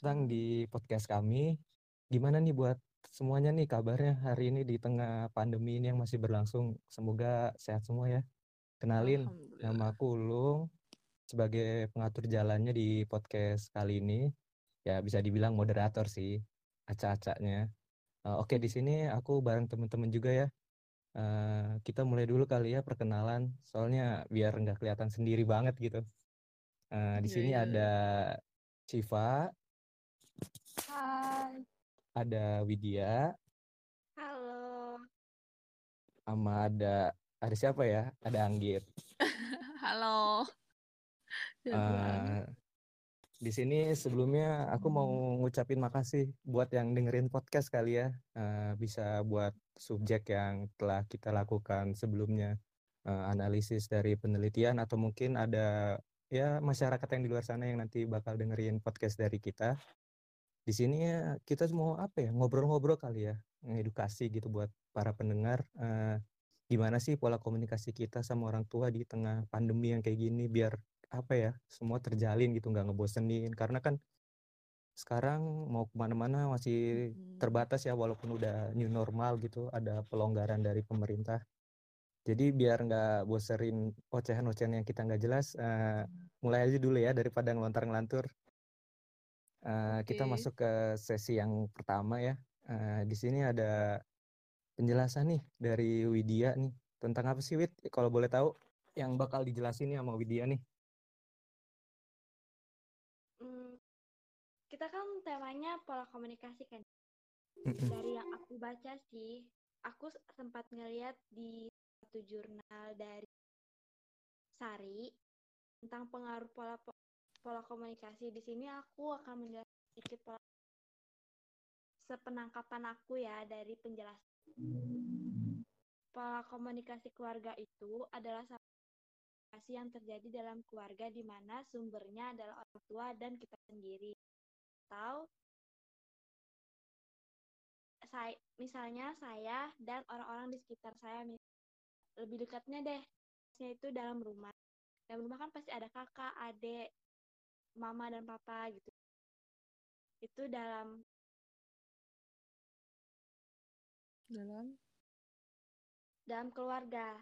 datang di podcast kami. Gimana nih buat semuanya nih kabarnya hari ini di tengah pandemi ini yang masih berlangsung? Semoga sehat semua ya. Kenalin, nama aku Ulung sebagai pengatur jalannya di podcast kali ini. Ya bisa dibilang moderator sih, acak-acaknya. Eh, oke di sini aku bareng teman-teman juga ya. Eh, kita mulai dulu kali ya perkenalan, soalnya biar nggak kelihatan sendiri banget gitu. Eh, di Iya, sini iya, ada Civa, Hai. ada Widya, Halo. sama ada ada siapa ya? Ada Anggit. Halo. Eh, di sini sebelumnya aku mau ngucapin makasih buat yang dengerin podcast kali ya. Eh, bisa buat subjek yang telah kita lakukan sebelumnya. Eh, analisis dari penelitian atau mungkin ada ya masyarakat yang di luar sana yang nanti bakal dengerin podcast dari kita. Di sini ya kita mau apa ya ngobrol-ngobrol kali ya, ngedukasi gitu buat para pendengar. Eh, gimana sih pola komunikasi kita sama orang tua di tengah pandemi yang kayak gini biar apa ya semua terjalin gitu nggak ngebosenin. Karena kan sekarang mau ke mana-mana masih terbatas ya walaupun udah new normal gitu ada pelonggaran dari pemerintah. Jadi biar nggak boserin ocehan-ocehan yang kita nggak jelas eh, mulai aja dulu ya daripada Eh, kita masuk ke sesi yang pertama ya. Eh, di sini ada penjelasan nih dari Widya nih tentang apa sih Wid? Kalau boleh tahu yang bakal dijelasin nih sama Widya nih. Hmm, kita kan temanya pola komunikasi kan. Dari yang aku baca sih, aku sempat ngeliat di satu jurnal dari Sari tentang pengaruh pola po- pola komunikasi. Di sini aku akan menjelaskan sedikit pola sepenangkapan aku ya dari penjelasan. Pola komunikasi keluarga itu adalah komunikasi yang terjadi dalam keluarga di mana sumbernya adalah orang tua dan kita sendiri. Atau saya, misalnya saya dan orang-orang di sekitar saya lebih dekatnya deh itu dalam rumah. Dalam rumah kan pasti ada kakak, adik, mama dan papa gitu. Itu dalam Dalam. dalam keluarga.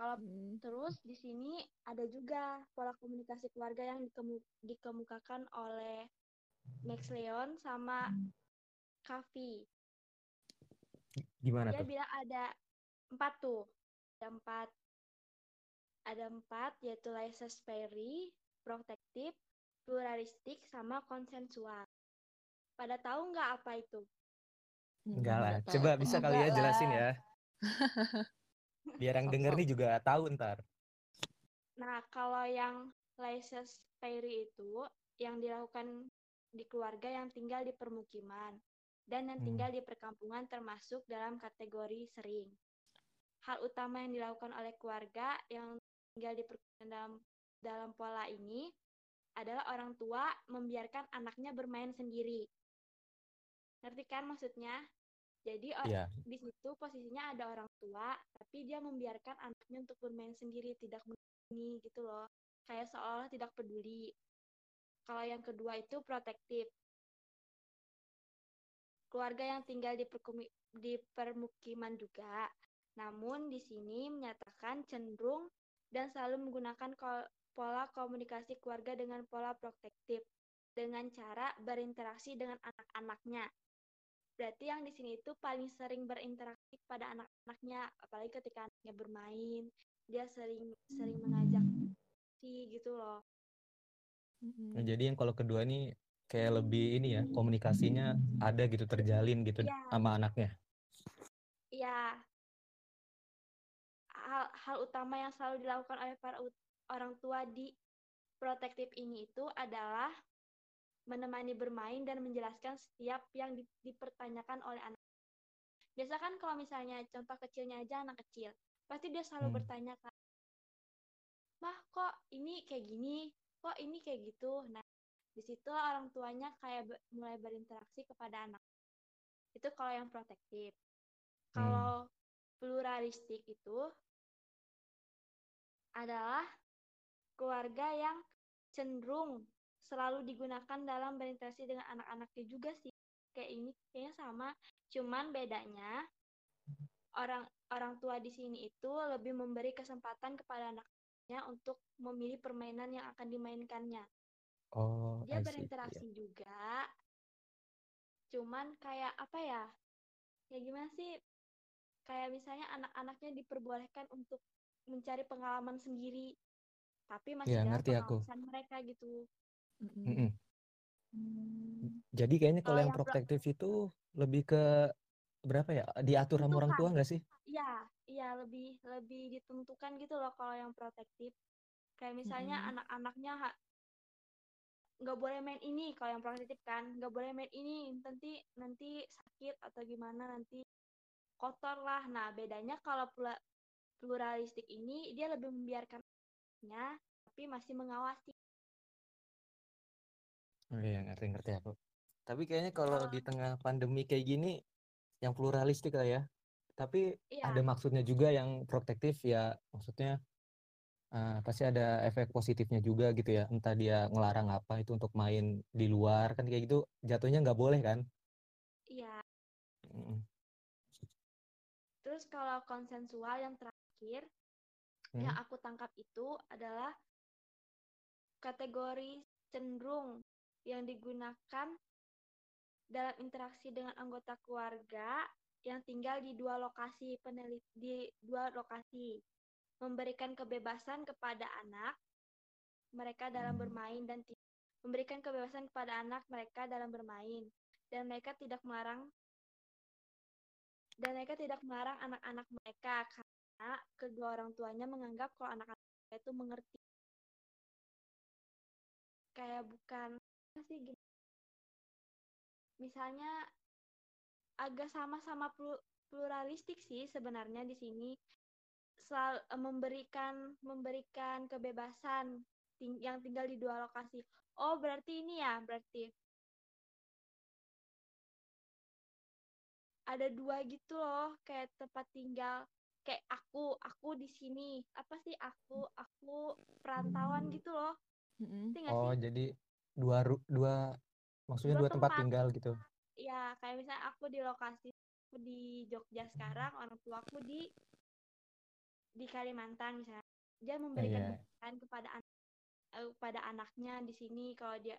Kalau Hmm. Terus di sini ada juga pola komunikasi keluarga yang dikemu- dikemukakan oleh Max Leon sama Kavi. gimana Dia tuh bilang ada empat tuh. Ada empat. Ada empat yaitu laissez-faire, protektif, pluralistik, sama konsensual. Pada tahu nggak apa itu? enggak lah Nggak tahu. coba bisa kali ya jelasin lah. ya biar yang denger nih juga tahu ntar Nah, kalau yang laissez-faire itu yang dilakukan di keluarga yang tinggal di permukiman dan yang Hmm. tinggal di perkampungan termasuk dalam kategori sering. Hal utama yang dilakukan oleh keluarga yang tinggal di dalam dalam pola ini adalah orang tua membiarkan anaknya bermain sendiri. Ngerti kan maksudnya? Jadi Iya. di situ posisinya ada orang tua, tapi dia membiarkan anaknya untuk bermain sendiri, tidak melindungi gitu loh. Kayak seolah tidak peduli. Kalau yang kedua itu protektif. Keluarga yang tinggal di, perkumi- di permukiman juga. Namun di sini menyatakan cenderung dan selalu menggunakan pola komunikasi keluarga dengan pola protektif dengan cara berinteraksi dengan anak-anaknya. Berarti yang di sini itu paling sering berinteraksi pada anak-anaknya, apalagi ketika anaknya bermain, dia sering sering mengajak sih gitu loh. Nah, jadi yang kalau kedua nih kayak lebih ini ya komunikasinya ada gitu terjalin gitu Iya. sama anaknya Iya. Hal, hal utama yang selalu dilakukan oleh para orang tua di protektif ini itu adalah menemani bermain dan menjelaskan setiap yang di- dipertanyakan oleh anak. Biasa kan kalau misalnya contoh kecilnya aja anak kecil, pasti dia selalu Hmm. bertanya kan, mah kok ini kayak gini, kok ini kayak gitu. Nah, di situlah orang tuanya kayak be- mulai berinteraksi kepada anak. Itu kalau yang protektif. Hmm. Kalau pluralistik itu adalah keluarga yang cenderung selalu digunakan dalam berinteraksi dengan anak-anaknya juga sih. Kayak ini kayaknya sama, cuman bedanya orang orang tua di sini itu lebih memberi kesempatan kepada anaknya untuk memilih permainan yang akan dimainkannya. Oh, Dia I see. berinteraksi Iya. juga, cuman kayak apa ya? Ya gimana sih? Kayak misalnya anak-anaknya diperbolehkan untuk mencari pengalaman sendiri, tapi masih Iya, dalam ngerti aku. pengawasan mereka gitu. Mm-mm. Mm-mm. Hmm. Jadi kayaknya kalau Kalau yang yang pro- protektif itu lebih ke berapa ya? Diatur sama orang tua nggak sih? Iya, iya lebih lebih ditentukan gitu loh kalau yang protektif. Kayak misalnya Mm-mm. anak-anaknya nggak boleh main ini kalau yang protektif kan, nggak boleh main ini nanti nanti sakit atau gimana nanti kotor lah. Nah bedanya kalau plura- pluralistik ini dia lebih membiarkannya tapi masih mengawasi. Oh iya, ngerti-ngerti aku. Tapi kayaknya kalau di tengah pandemi kayak gini, yang pluralistik lah ya. Tapi iya ada maksudnya juga yang protektif ya, maksudnya eh, pasti ada efek positifnya juga gitu ya. Entah dia ngelarang apa itu untuk main di luar kan kayak gitu, jatuhnya nggak boleh kan? iya. Mm. Terus kalau konsensual yang terakhir yang Hmm? aku tangkap itu adalah kategori cenderung yang digunakan dalam interaksi dengan anggota keluarga yang tinggal di dua lokasi penelit di dua lokasi. Memberikan kebebasan kepada anak mereka dalam bermain dan memberikan kebebasan kepada anak mereka dalam bermain. Dan mereka tidak melarang dan mereka tidak melarang anak-anak mereka karena kedua orang tuanya menganggap kalau anak-anak mereka itu mengerti kayak bukan sih gini. misalnya agak sama-sama plu- pluralistik sih sebenarnya di sini selalu memberikan memberikan kebebasan ting- yang tinggal di dua lokasi. Oh, berarti ini ya, berarti ada dua gitu loh, kayak tempat tinggal. Kayak aku, aku di sini. Apa sih aku, aku perantauan gitu loh. Nggak Oh, sih? jadi dua ru- dua maksudnya Dua dua tempat tempat. tinggal gitu. Ya, kayak misalnya aku di lokasi aku di Jogja sekarang, orang tua aku di di Kalimantan misalnya. Dia memberikan Iya. kepercayaan kepada anak eh, kepada anaknya di sini kalau dia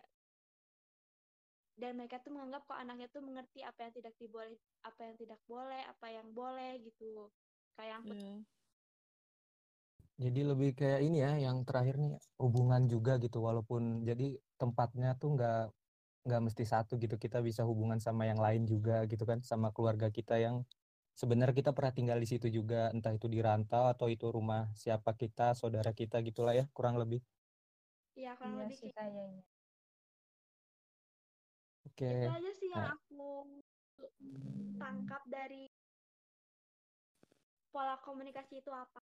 dan mereka tuh menganggap kok anaknya tuh mengerti apa yang tidak diboleh apa yang tidak boleh apa yang boleh gitu kayak yang Iya. Jadi lebih kayak ini ya, yang terakhir nih hubungan juga gitu, walaupun jadi tempatnya tuh nggak nggak mesti satu gitu, kita bisa hubungan sama yang lain juga gitu kan, sama keluarga kita yang sebenarnya kita pernah tinggal di situ juga, entah itu di rantau atau itu rumah siapa kita, saudara kita gitulah ya, kurang lebih. ya kurang Iya lebih sih kayak kayaknya. Oke, itu aja sih yang Nah. aku tangkap dari pola komunikasi itu apa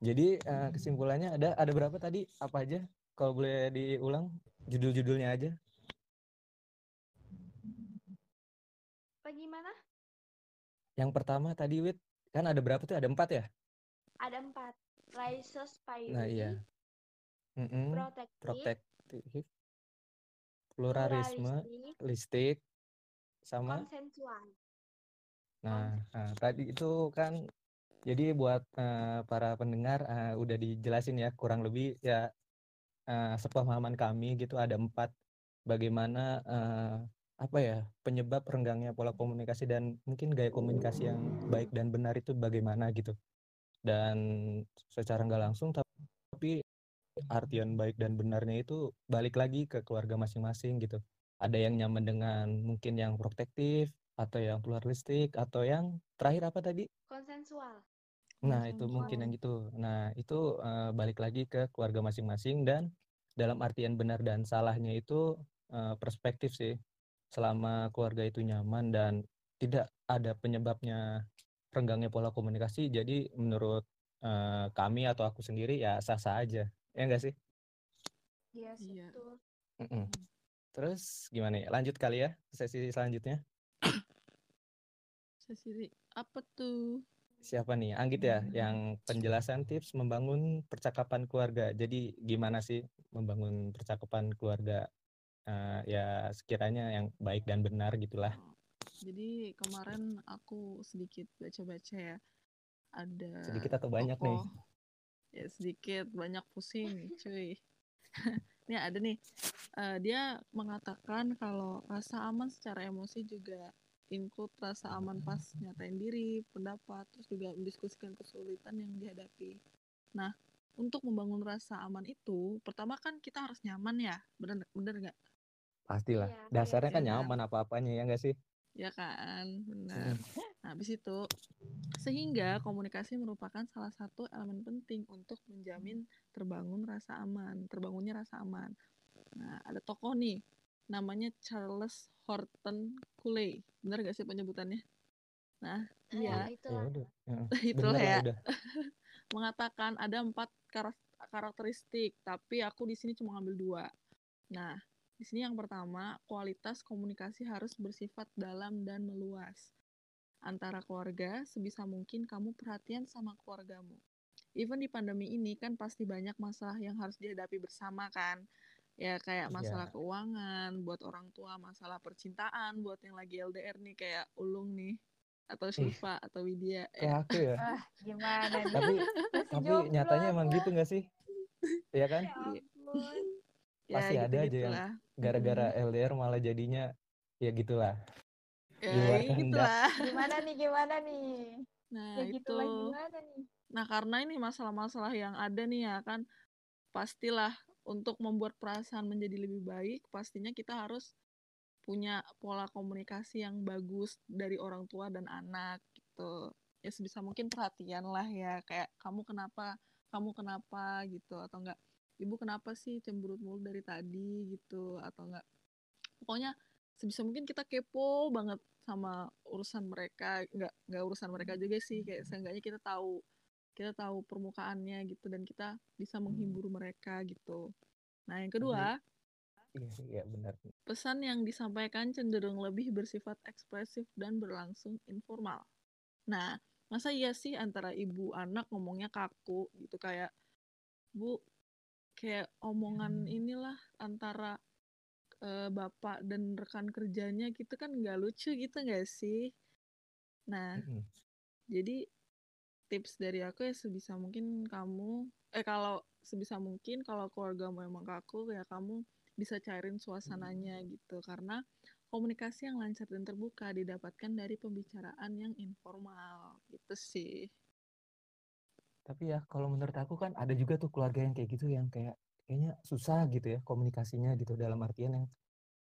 jadi eh, kesimpulannya ada ada berapa tadi? Apa aja? Kalau boleh diulang judul-judulnya aja. apa gimana Yang pertama tadi Wit, kan ada berapa tuh? Ada empat ya? ada empat license Nah iya. Mm-mm. protektif Protektif, pluralisme, pluralistik listik, sama konsensual Nah, nah, tadi itu kan jadi buat eh, para pendengar eh, udah dijelasin ya kurang lebih ya eh, sepemahaman kami gitu ada empat bagaimana eh, apa ya penyebab renggangnya pola komunikasi dan mungkin gaya komunikasi yang baik dan benar itu bagaimana gitu. Dan secara nggak langsung tapi artian baik dan benarnya itu balik lagi ke keluarga masing-masing gitu. Ada yang nyaman dengan mungkin yang protektif atau yang pluralistik atau yang terakhir apa tadi konsensual Nah, itu mungkin yang gitu. Nah, itu eh, balik lagi ke keluarga masing-masing dan dalam artian benar dan salahnya itu eh, perspektif sih. Selama keluarga itu nyaman dan tidak ada penyebabnya renggangnya pola komunikasi, jadi menurut eh, kami atau aku sendiri ya sah-sah aja. Ya enggak sih? Iya sih. Iya. tuh Mm-mm. Terus gimana ya? Lanjut kali ya sesi selanjutnya. Sesi apa tuh? siapa nih? Anggit ya, yang penjelasan tips membangun percakapan keluarga. Jadi gimana sih membangun percakapan keluarga eh, ya sekiranya yang baik dan benar gitulah. Jadi kemarin aku sedikit baca-baca ya. Ada Sedikit atau banyak nih? tokoh. Ya sedikit, banyak pusing, cuy. Ini ada nih. eh, dia mengatakan kalau rasa aman secara emosi juga include rasa aman pas nyatain diri, pendapat, terus juga mendiskusikan kesulitan yang dihadapi. Nah, untuk membangun rasa aman itu, pertama kan kita harus nyaman ya, bener bener nggak? Pastilah. Iya, Dasarnya kan iya kan? nyaman apa-apanya ya enggak sih? Ya kan, benar. Nah, habis itu, sehingga komunikasi merupakan salah satu elemen penting untuk menjamin terbangun rasa aman, terbangunnya rasa aman. Nah, ada tokoh nih, namanya Charles Horton Cooley. Benar gak sih penyebutannya? Nah, Ya, dia itu Ya itulah lah ya, udah. mengatakan ada empat karak- karakteristik, tapi aku di sini cuma ngambil dua. Nah, di sini yang pertama, kualitas komunikasi harus bersifat dalam dan meluas. Antara keluarga, sebisa mungkin kamu perhatian sama keluargamu. Even di pandemi ini kan pasti banyak masalah yang harus dihadapi bersama kan. Ya kayak masalah Iya. keuangan, buat orang tua, masalah percintaan, buat yang lagi LDR nih kayak Ulung nih, atau Syifa, atau Widya. Ya, aku ya. Wah, gimana nih? Tapi tapi jomblo nyatanya emang aku. gitu nggak sih? Iya kan? Ya ampun. ya Pasti ada aja yang gitu-gitulah. gara-gara LDR malah jadinya ya gitulah. Ya, ya gitulah. Gimana nih, gimana nih? Nah, Ya itu. gitu lah gimana nih? Nah, karena ini masalah-masalah yang ada nih ya kan, pastilah untuk membuat perasaan menjadi lebih baik, pastinya kita harus punya pola komunikasi yang bagus dari orang tua dan anak gitu. Ya sebisa mungkin perhatian lah ya, kayak kamu kenapa, kamu kenapa? gitu, atau enggak, ibu kenapa sih cemberut mulu dari tadi? gitu, atau enggak, pokoknya sebisa mungkin kita kepo banget sama urusan mereka, enggak enggak urusan mereka juga sih, kayak seenggaknya kita tahu kita tahu permukaannya gitu dan kita bisa menghibur mereka gitu. Nah, yang kedua, Iya, iya benar. pesan yang disampaikan cenderung lebih bersifat ekspresif dan berlangsung informal. Nah, masa iya sih antara ibu anak ngomongnya kaku gitu kayak Bu kayak omongan inilah antara eh, bapak dan rekan kerjanya gitu kan nggak lucu gitu nggak sih? Nah, Mm-mm. jadi tips dari aku ya sebisa mungkin kamu eh kalau sebisa mungkin kalau keluargamu emang kaku ya kamu bisa cairin suasananya gitu karena komunikasi yang lancar dan terbuka didapatkan dari pembicaraan yang informal gitu sih Tapi ya kalau menurut aku kan ada juga tuh keluarga yang kayak gitu yang kayak kayaknya susah gitu ya komunikasinya gitu dalam artian yang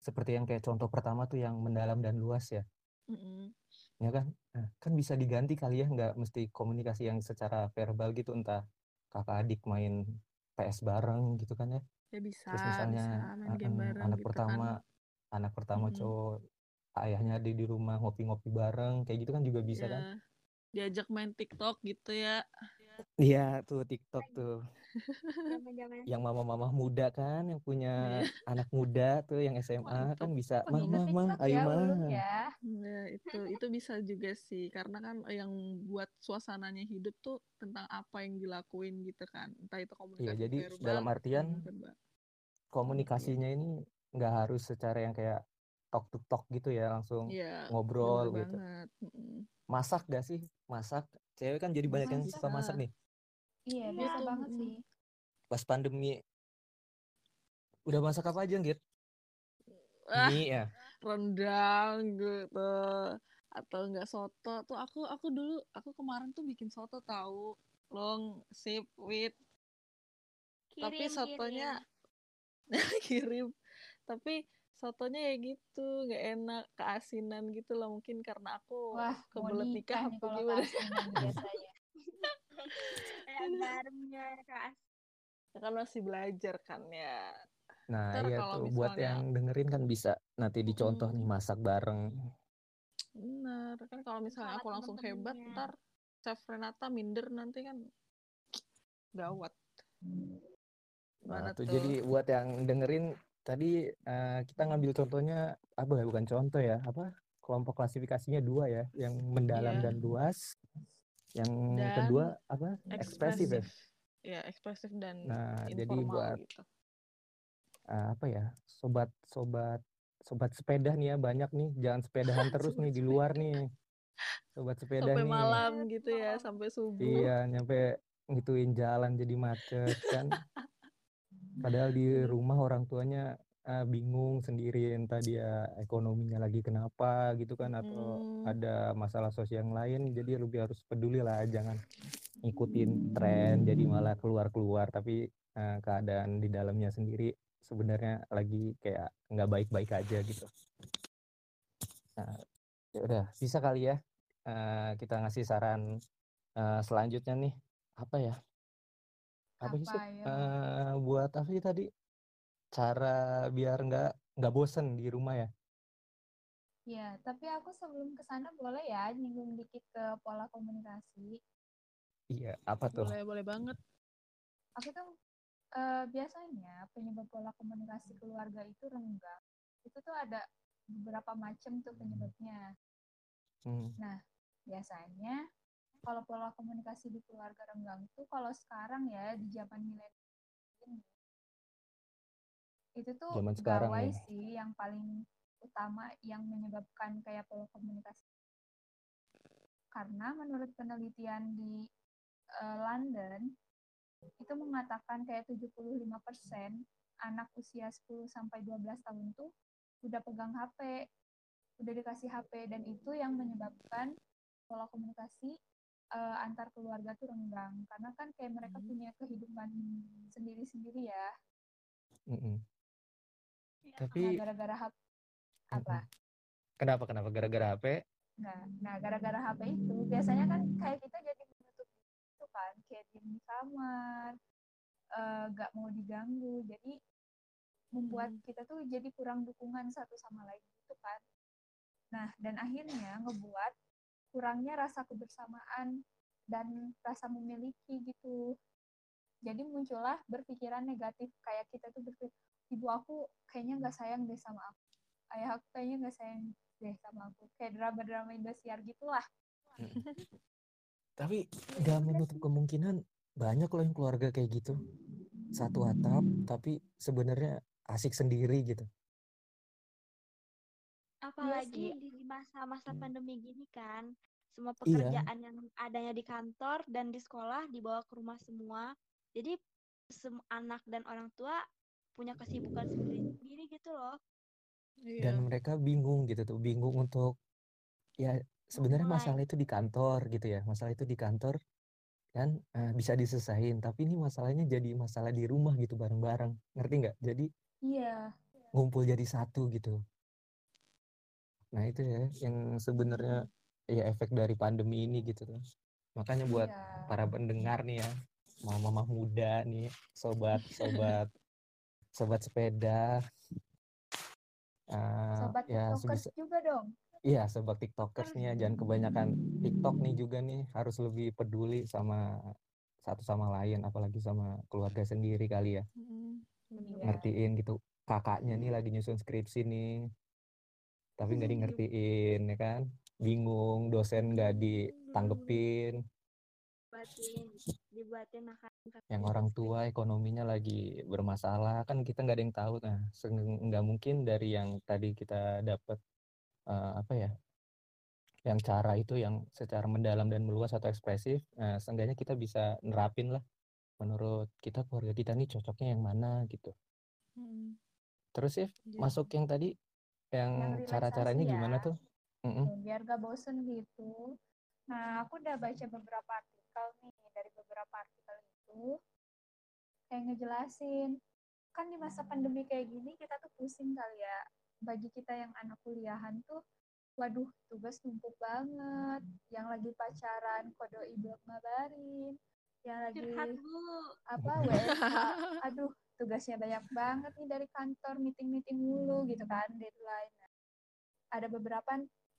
seperti yang kayak contoh pertama tuh yang mendalam dan luas ya. Mm-mm. Ya kan? Nah, kan bisa diganti kali ya nggak mesti komunikasi yang secara verbal gitu entah kakak adik main PS bareng gitu kan ya. ya bisa Terus misalnya bisa main game bareng anak gitu pertama kan anak pertama Mm-mm. cowok ayahnya ada di rumah ngopi-ngopi bareng kayak gitu kan juga bisa kan? ya diajak main TikTok gitu ya Iya tuh TikTok tuh. Yang mama-mama muda kan yang punya Iya. anak muda tuh yang SMA kan Mantap. bisa Oh, mah gitu mah mah TikTok ayo ya, mah. ya. Ya, itu itu bisa juga sih karena kan yang buat suasananya hidup tuh tentang apa yang dilakuin gitu kan. Entah itu Iya komunikasi jadi verbal dalam artian verbal. komunikasinya ini nggak harus secara yang kayak talk to talk gitu ya langsung Iya ngobrol gitu. banget masak gak sih? Masak cewek kan jadi banyak yang suka Bisa. masak nih Iya, Iya, bisa tuh, banget sih. pas pandemi udah masak apa aja Git? ah mie ya rendang gitu atau enggak soto tuh aku aku dulu aku kemarin tuh bikin soto tahu long sip with tapi kirim sotonya kirim. kirim tapi sotonya ya gitu nggak enak keasinan gitu loh mungkin karena aku Wah, kebelet nikah nih apa kalau gimana biasanya. Kayak garamnya Kak. kan masih belajar kan ya nah ntar iya tuh buat misalnya yang dengerin kan bisa nanti dicontoh nih Mm-mm. masak bareng benar kan kalau misalnya aku langsung hebat ntar chef Renata minder nanti kan gawat Nah, gimana tuh tuh jadi buat yang dengerin tadi eh, kita ngambil contohnya apa ya bukan contoh ya apa kelompok klasifikasinya dua ya yang mendalam Iya. dan luas Yang Dan kedua apa? Ekspresif ya. ekspresif. Ya, ekspresif dan Nah, jadi informal buat gitu. uh, apa ya? Sobat-sobat sobat sepeda nih ya banyak nih. Jangan sepedahan terus Sobat nih di luar nih. Sobat sepeda Sampai nih. malam gitu ya, sampai subuh. Iya, nyampe ngituin jalan jadi macet kan. Padahal di Aduh. rumah orang tuanya uh, bingung sendiri entah dia ekonominya lagi kenapa gitu kan atau Mm, ada masalah sosial yang lain jadi lebih harus peduli lah jangan ngikutin tren jadi malah keluar-keluar tapi uh, keadaan di dalamnya sendiri sebenarnya lagi kayak nggak baik-baik aja gitu. Nah, ya udah bisa kali ya uh, kita ngasih saran uh, selanjutnya nih apa ya? Apa sih Apa ya? Uh, buat apa sih tadi? Cara biar nggak nggak bosen di rumah ya? Ya, tapi aku sebelum ke sana boleh ya nyinggung dikit ke pola komunikasi. Iya, apa tuh? boleh, boleh banget. Aku tuh eh, biasanya penyebab pola komunikasi keluarga itu renggang. Itu tuh ada beberapa macam tuh penyebabnya. Hmm, Biasanya kalau pola komunikasi di keluarga renggang itu kalau sekarang ya di zaman milenial ini itu tuh Zaman sekarang gawai nih. sih yang paling utama yang menyebabkan kayak pola komunikasi. Karena menurut penelitian di eh, London itu mengatakan kayak 75% anak usia 10 sampai 12 tahun tuh udah pegang HP, udah dikasih HP dan itu yang menyebabkan pola komunikasi eh, antar keluarga tuh renggang karena kan kayak mereka Hmm. punya kehidupan sendiri-sendiri ya. mm-mm. Nah, Tapi gara-gara HP apa? kenapa kenapa gara-gara HP? Nah, nah gara-gara HP itu biasanya kan kayak kita jadi menutup itu kan, kayak diem di kamar, eh, gak mau diganggu, jadi membuat Hmm. kita tuh jadi kurang dukungan satu sama lain gitu kan. Nah, dan akhirnya ngebuat kurangnya rasa kebersamaan dan rasa memiliki gitu. Jadi muncullah berpikiran negatif kayak kita tuh berpikir, ibu aku kayaknya nggak sayang deh sama aku. Ayah aku kayaknya nggak sayang deh sama aku. Kayak drama-drama Indosiar gitulah. Mm. Tapi nggak menutup kemungkinan banyak loh yang keluarga kayak gitu. Satu atap tapi sebenarnya asik sendiri gitu. Apalagi di masa-masa Hmm. pandemi gini kan, semua Iya. pekerjaan yang adanya di kantor dan di sekolah dibawa ke rumah semua. Jadi sem- anak dan orang tua punya kesibukan sendiri-sendiri gitu loh. Iya. Dan mereka bingung gitu tuh, bingung untuk ya sebenarnya Mulai. masalah itu di kantor gitu ya. Masalah itu di kantor kan eh, bisa diselesain, tapi ini masalahnya jadi masalah di rumah gitu bareng-bareng. Ngerti nggak? Jadi Iya. ngumpul jadi satu gitu. Nah, itu ya yang sebenarnya ya efek dari pandemi ini gitu tuh. Makanya buat Iya. para pendengar nih ya, mama-mama muda nih, sobat-sobat sobat sepeda. eh, Sobat ya TikTokers sebisa juga dong. iya sobat tiktokers nih ya jangan kebanyakan tiktok nih juga nih harus lebih peduli sama satu sama lain apalagi sama keluarga sendiri kali ya Mm. Iya. ngertiin gitu kakaknya nih lagi nyusun skripsi nih tapi nggak di ngertiin ya kan? Bingung dosen nggak ditanggepin. Dibuatin, dibuatin makan yang orang tua ekonominya lagi bermasalah kan kita nggak ada yang tahu. Nah nggak mungkin dari yang tadi kita dapat eh, apa ya yang cara itu yang secara mendalam dan meluas atau ekspresif nah seenggaknya kita bisa nerapin lah. Menurut kita keluarga kita nih cocoknya yang mana gitu. Mm, terus sih iya. masuk yang tadi yang Yang cara-caranya relaksasi gimana ya. tuh Mm-mm. Tuh, biar gak bosen gitu. Nah, aku udah baca beberapa artikel nih dari beberapa artikel itu kayak ngejelasin kan di masa pandemi kayak gini kita tuh pusing kali ya. Bagi kita yang anak kuliahan tuh waduh tugas numpuk banget. Yang lagi pacaran kode ibu ngabarin. Yang lagi curhat bu. apa WFH. Aduh, tugasnya banyak banget nih dari kantor, meeting-meeting mulu gitu kan, deadline. Nah, ada beberapa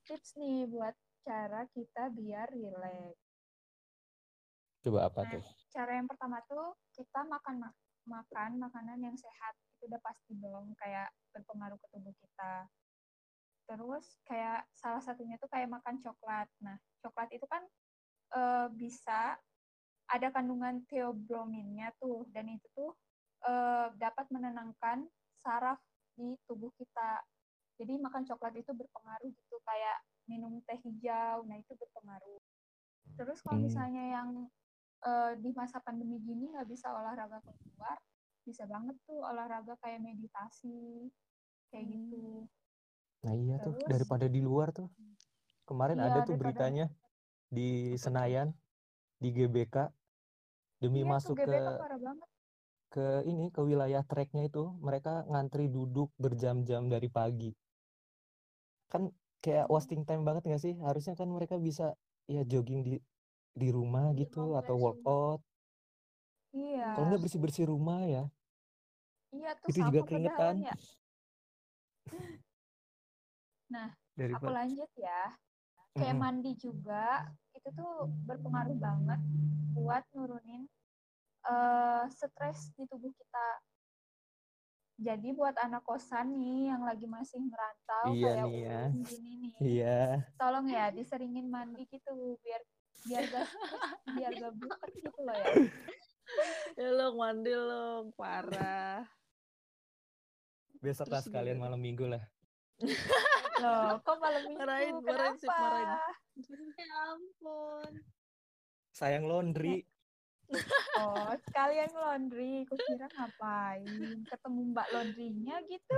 tips nih buat cara kita biar relax. coba apa Nah. tuh Cara yang pertama tuh kita makan ma- makan makanan yang sehat. Itu udah pasti dong kayak berpengaruh ke tubuh kita. Terus kayak salah satunya tuh kayak makan coklat. Nah, coklat itu kan eh, bisa ada kandungan theobrominnya tuh dan itu tuh eh, dapat menenangkan saraf di tubuh kita. Jadi makan coklat itu berpengaruh gitu kayak minum teh hijau, nah itu berpengaruh. Terus kalau Hmm. misalnya yang eh, di masa pandemi gini nggak bisa olahraga keluar, bisa banget tuh olahraga kayak meditasi, kayak Hmm. gitu. Nah iya tuh Terus? daripada di luar tuh. Kemarin Iya, ada tuh daripada- beritanya di tuh? Senayan di GBK demi Iya tuh masuk ke GBK parah banget. Ke ini ke wilayah treknya itu mereka ngantri duduk berjam-jam dari pagi. Kan kayak Hmm. wasting time banget nggak sih? Harusnya kan mereka bisa ya jogging di di rumah Iya, gitu atau workout. Iya. Kalau nggak bersih-bersih rumah ya. Iya tuh Itu sama juga keringetan. ya. Nah, aku Daripada lanjut ya. Kayak mandi juga itu tuh berpengaruh banget buat nurunin eh, stres di tubuh kita. Jadi buat anak kosan nih yang lagi masih merantau Iya kayak nih ya. Gini nih, Iya. tolong ya diseringin mandi gitu biar biar gak biar gak butek gitu loh ya. Ya lo mandi lo parah. Besok lah sekalian gimana? malam minggu lah. Loh, kok malam minggu? Marahin, marahin, sip, marahin. Ya ampun. Sayang laundry. Oh, sekalian laundry. Kukira ngapain? Ketemu mbak laundrynya gitu.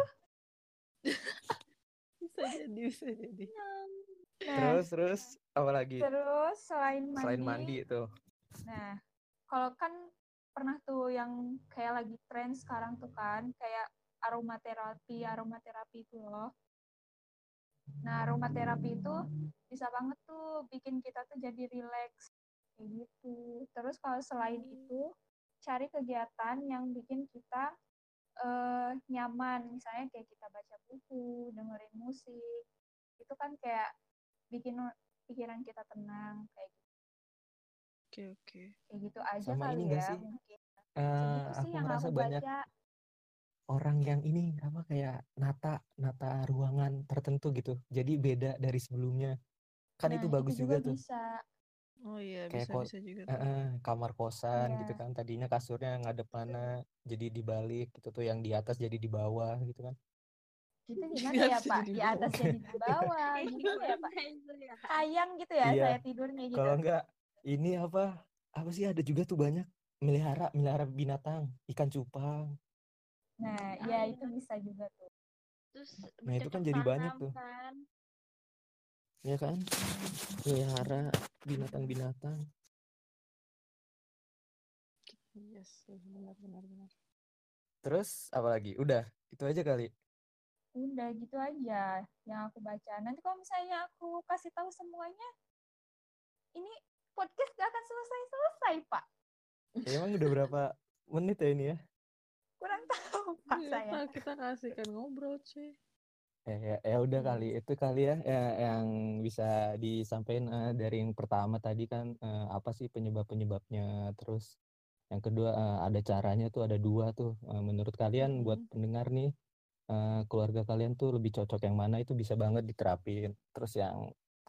Bisa jadi, bisa jadi. Nah, Terus terus apa lagi? terus selain mandi, Selain mandi itu. nah, kalau kan pernah tuh yang kayak lagi tren sekarang tuh kan, kayak aromaterapi, aromaterapi itu loh. Nah, aromaterapi itu bisa banget tuh bikin kita tuh jadi relax kayak gitu. Terus kalau selain itu, cari kegiatan yang bikin kita eh, nyaman, misalnya kayak kita baca buku, dengerin musik, itu kan kayak bikin pikiran kita tenang kayak gitu. Oke, oke. Kayak gitu aja Sama kali ini ya sih? mungkin. Eh, Segitu sih aku yang merasa aku banyak baca. orang yang ini apa kayak nata nata ruangan tertentu gitu. Jadi beda dari sebelumnya. Kan Nah, itu bagus juga, tuh. bisa. Oh iya, Kayak bisa, ko- bisa juga Eh, tuh. eh, kamar kosan gitu Iya. kan. Tadinya kasurnya ngadep mana, jadi dibalik gitu tuh yang di atas jadi di bawah gitu kan. Itu gimana ya Pak? Di atas jadi di bawah gitu ya Pak? Itu ya. Kayang gitu ya Iya. saya tidurnya gitu. Kalau enggak ini apa? Apa sih ada juga tuh banyak melihara melihara binatang, ikan cupang. Nah, ya itu bisa juga tuh. Terus Nah, itu kan jadi banyak tuh. kan. Ya kan? Melihara binatang-binatang. Yes, benar, benar, benar. Terus apa lagi? Udah, itu aja kali. Udah gitu aja yang aku baca. Nanti kalau misalnya aku kasih tahu semuanya, ini podcast gak akan selesai-selesai, Pak. Ya, emang udah berapa menit ya ini ya? Kurang tahu, Pak, Iya, saya. Pak, kita kasihkan ngobrol, cuy. Ya, ya, ya udah Hmm. kali itu kali ya, ya yang bisa disampaikan eh, dari yang pertama tadi kan eh, apa sih penyebab-penyebabnya. Terus yang kedua eh, ada caranya tuh ada dua tuh. Eh, menurut kalian buat Mm-mm. pendengar nih eh, keluarga kalian tuh lebih cocok yang mana? Itu bisa banget diterapin. Terus yang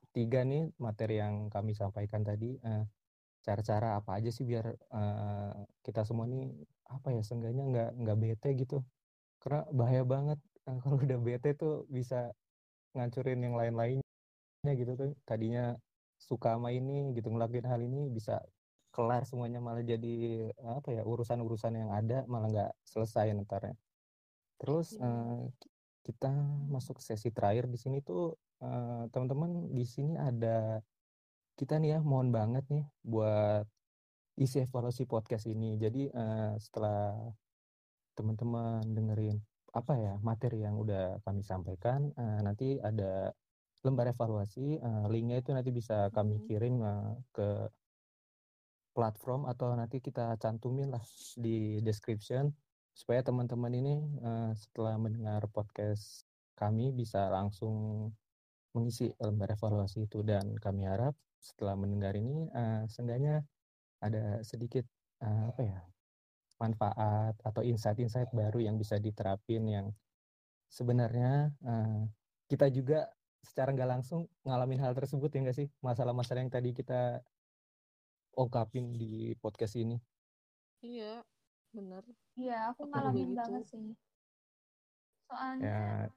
ketiga nih materi yang kami sampaikan tadi eh, cara-cara apa aja sih biar eh, kita semua nih apa ya seenggaknya nggak nggak bete gitu? Karena bahaya banget kalau udah bete tuh bisa ngancurin yang lain-lainnya gitu tuh. Tadinya suka sama ini gitu ngelakuin hal ini bisa kelar semuanya malah jadi apa ya urusan-urusan yang ada malah nggak selesai ntarnya terus ki- kita masuk sesi terakhir di sini tuh eh, teman-teman di sini ada kita nih ya mohon banget nih buat isi evaluasi podcast ini. Jadi eh, setelah teman-teman dengerin apa ya materi yang udah kami sampaikan eh, nanti ada lembar evaluasi eh, linknya itu nanti bisa kami kirim eh, ke platform atau nanti kita cantumin lah di description supaya teman-teman ini eh, setelah mendengar podcast kami bisa langsung mengisi lembar evaluasi itu. Dan kami harap setelah mendengar ini eh, seenggaknya ada sedikit eh, apa ya manfaat atau insight-insight baru yang bisa diterapin yang sebenarnya eh, kita juga secara nggak langsung ngalamin hal tersebut ya nggak sih masalah-masalah yang tadi kita ungkapin di podcast ini. Iya, bener. Iya, aku Aku ngalamin gitu. banget sih. Soalnya Ya,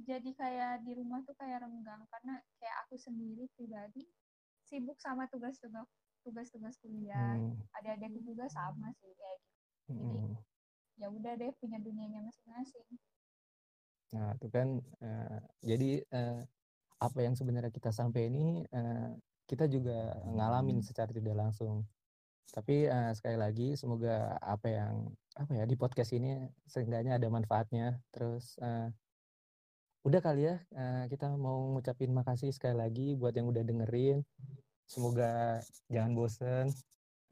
jadi kayak di rumah tuh kayak renggang karena kayak aku sendiri pribadi sibuk sama tugas-tugas tugas-tugas kuliah. hmm, Adik-adikku juga sama sih kayak gitu. Jadi hmm. ya udah deh punya dunianya masing-masing. Nah, itu kan eh, jadi eh, apa yang sebenarnya kita sampai ini eh, kita juga ngalamin secara tidak langsung. Tapi eh, sekali lagi semoga apa yang apa ya di podcast ini seenggaknya ada manfaatnya. Terus eh, udah kali ya kita mau ngucapin makasih sekali lagi buat yang udah dengerin. Semoga jangan bosen.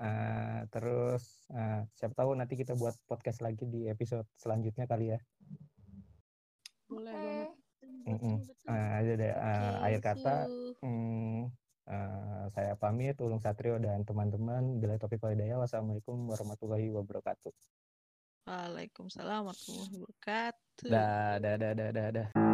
Eh, terus eh, siapa tahu nanti kita buat podcast lagi di episode selanjutnya kali ya. Boleh. Eh, aja deh eh, akhir kata Hmm, eh, saya pamit Ulung Satrio dan teman-teman. Bila topik walhidayah. Wassalamualaikum warahmatullahi wabarakatuh. Waalaikumsalam warahmatullahi wabarakatuh. Dah, dah, dah, dah, dah, dah.